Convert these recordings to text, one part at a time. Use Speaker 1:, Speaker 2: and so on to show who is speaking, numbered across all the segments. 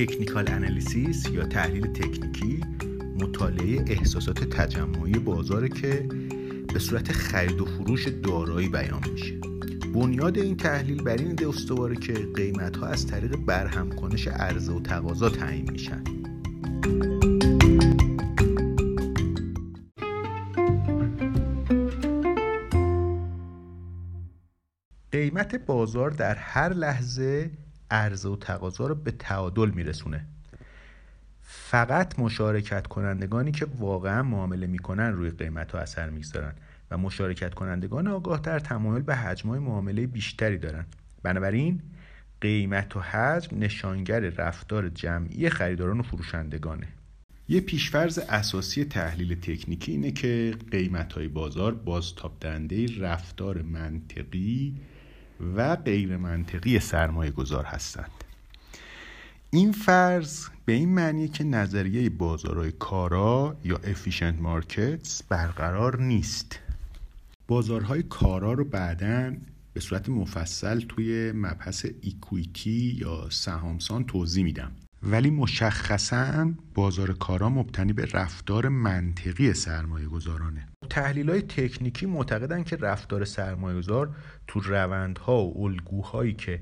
Speaker 1: تکنیکال انالیسیس یا تحلیل تکنیکی مطالعه احساسات تجمعی بازاره که به صورت خرید و فروش دارایی بیان میشه. بنیاد این تحلیل بر این استواره که قیمت ها از طریق برهم کنش عرضه و تقاضا تعیین میشن. قیمت بازار در هر لحظه عرضه و تقاضا رو به تعادل میرسونه. فقط مشارکت کنندگانی که واقعا معامله می‌کنن روی قیمت ها اثر می‌گذارن و مشارکت کنندگان آگاه در تمایل به حجم های معامله بیشتری دارن. بنابراین قیمت و حجم نشانگر رفتار جمعی خریداران و فروشندگانه. یه پیشفرز اساسی تحلیل تکنیکی اینه که قیمت های بازار بازتاب دهنده رفتار منطقی و غیر منطقی سرمایه گذار هستند. این فرض به این معنیه که نظریه بازارهای کارا یا efficient markets برقرار نیست. بازارهای کارا رو بعدا به صورت مفصل توی مبحث ایکویتی یا سهامسان توضیح میدم. ولی مشخصا بازار کارا مبتنی به رفتار منطقی سرمایه گذارانه. تحلیل های تکنیکی معتقدن که رفتار سرمایه گذار تو روندها و الگوهایی که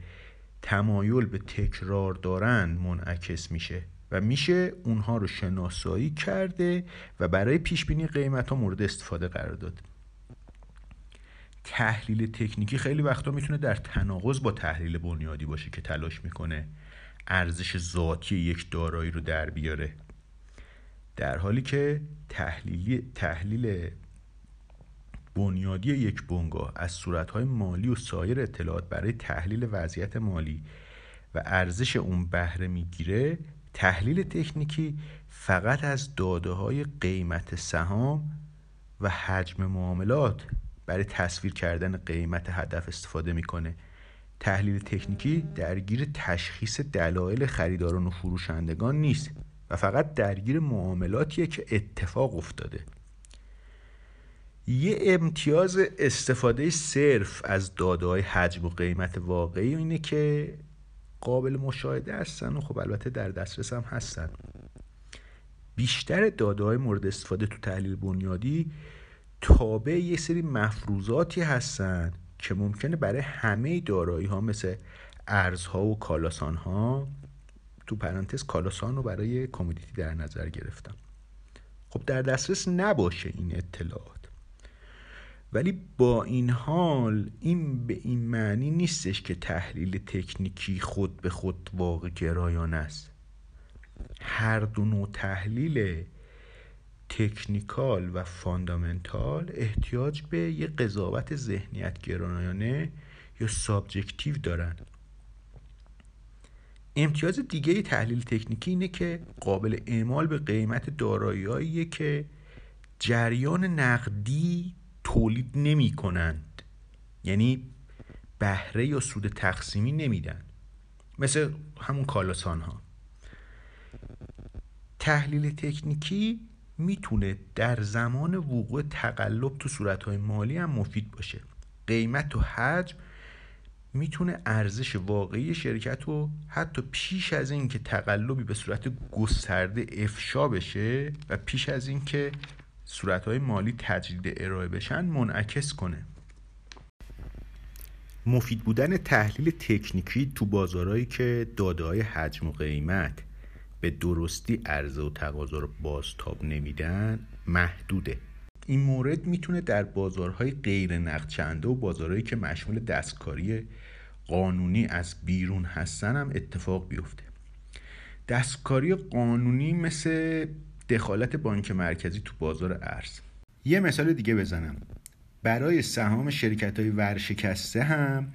Speaker 1: تمایل به تکرار دارن منعکس میشه و میشه اونها رو شناسایی کرده و برای پیش بینی قیمت ها مورد استفاده قرار داد. تحلیل تکنیکی خیلی وقتا می‌تونه در تناقض با تحلیل بنیادی باشه که تلاش می‌کنه ارزش ذاتی یک دارایی رو در بیاره. در حالی که تحلیل تحلیل بنیادی یک بنگاه از صورتهای مالی و سایر اطلاعات برای تحلیل وضعیت مالی و ارزش اون بهره می‌گیره تحلیل تکنیکی فقط از داده های قیمت سهام و حجم معاملات برای تصویر کردن قیمت هدف استفاده می‌کنه. تحلیل تکنیکی درگیر تشخیص دلایل خریداران و فروشندگان نیست و فقط درگیر معاملاتیه که اتفاق افتاده. یه امتیاز استفاده صرف از داده های حجم و قیمت واقعی اینه که قابل مشاهده هستن و خب البته در دسترس هم هستن. بیشتر داده های مورد استفاده تو تحلیل بنیادی تابع یه سری مفروضاتی هستن که ممکنه برای همه دارایی ها مثل ارزها و کالاسان ها تو پرانتز کالاسان رو برای کمودیتی در نظر گرفتم. خب در دسترس نباشه این اطلاعات. ولی با این حال این به این معنی نیستش که تحلیل تکنیکی خود به خود واقع گرایانه است. هر دو نوع تحلیل تکنیکال و فاندامنتال احتیاج به یه قضاوت ذهنیت گرایانه یا subjective دارن. امتیاز دیگه تحلیل تکنیکی اینه که قابل اعمال به قیمت دارایی‌هایی که جریان نقدی تولید نمی کنند. یعنی بهره یا سود تقسیمی نمیدن. مثل همون کالاسان ها. تحلیل تکنیکی می‌تونه در زمان وقوع تقلب تو صورتهای مالی هم مفید باشه. قیمت و حجم می‌تونه ارزش واقعی شرکت رو حتی پیش از اینکه تقلبی به صورت گسترده افشا بشه و پیش از اینکه صورتهای مالی تجدید ارائه بشن منعکس کنه. مفید بودن تحلیل تکنیکی تو بازارهایی که داده های حجم و قیمت به درستی عرضه و تقاضا رو بازتاب نمیدن محدوده. این مورد می‌تونه در بازارهای غیر نقدچنده و بازارهایی که مشمول دستکاری قانونی از بیرون هستن هم اتفاق بیفته. دستکاری قانونی مثل دخالت بانک مرکزی تو بازار ارز. یه مثال دیگه بزنم. برای سهام شرکت های ورشکسته هم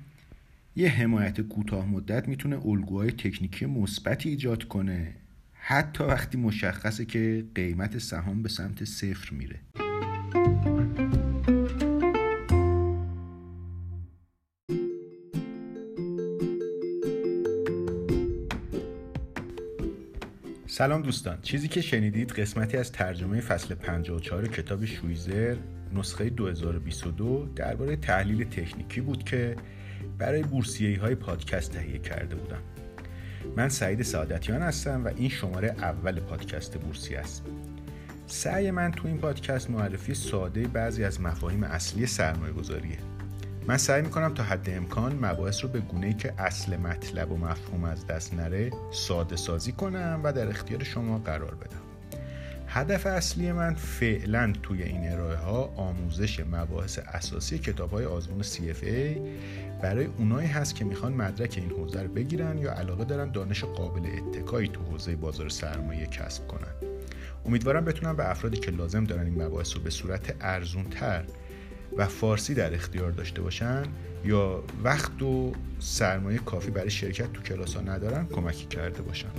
Speaker 1: یه حمایت کوتاه مدت می‌تونه الگوهای تکنیکی مثبتی ایجاد کنه. حتی وقتی مشخصه که قیمت سهام به سمت صفر میره. سلام دوستان. چیزی که شنیدید قسمتی از ترجمه فصل 54 کتاب شویزر نسخه 2022 درباره تحلیل تکنیکی بود که برای بورسیه های پادکست تهیه کرده بودم. من سعید سعادتیان هستم و این شماره اول پادکست بورسی است. سعی من تو این پادکست معرفی ساده بعضی از مفاهیم اصلی سرمایه گذاریه من سعی می‌کنم تا حد امکان مباحث رو به گونه ای که اصل مطلب و مفهوم از دست نره ساده سازی کنم و در اختیار شما قرار بدم. هدف اصلی من فعلا توی این ارائه ها آموزش مباحث اساسی کتاب های آزمون CFA برای اونایی هست که می‌خوان مدرک این حوزه رو بگیرن یا علاقه دارن دانش قابل اتکایی تو حوزه بازار سرمایه کسب کنن. امیدوارم بتونم به افرادی که لازم دارن این مباحث رو به صورت ارزون تر و فارسی در اختیار داشته باشن یا وقت و سرمایه کافی برای شرکت تو کلاس ها ندارن کمکی کرده باشن.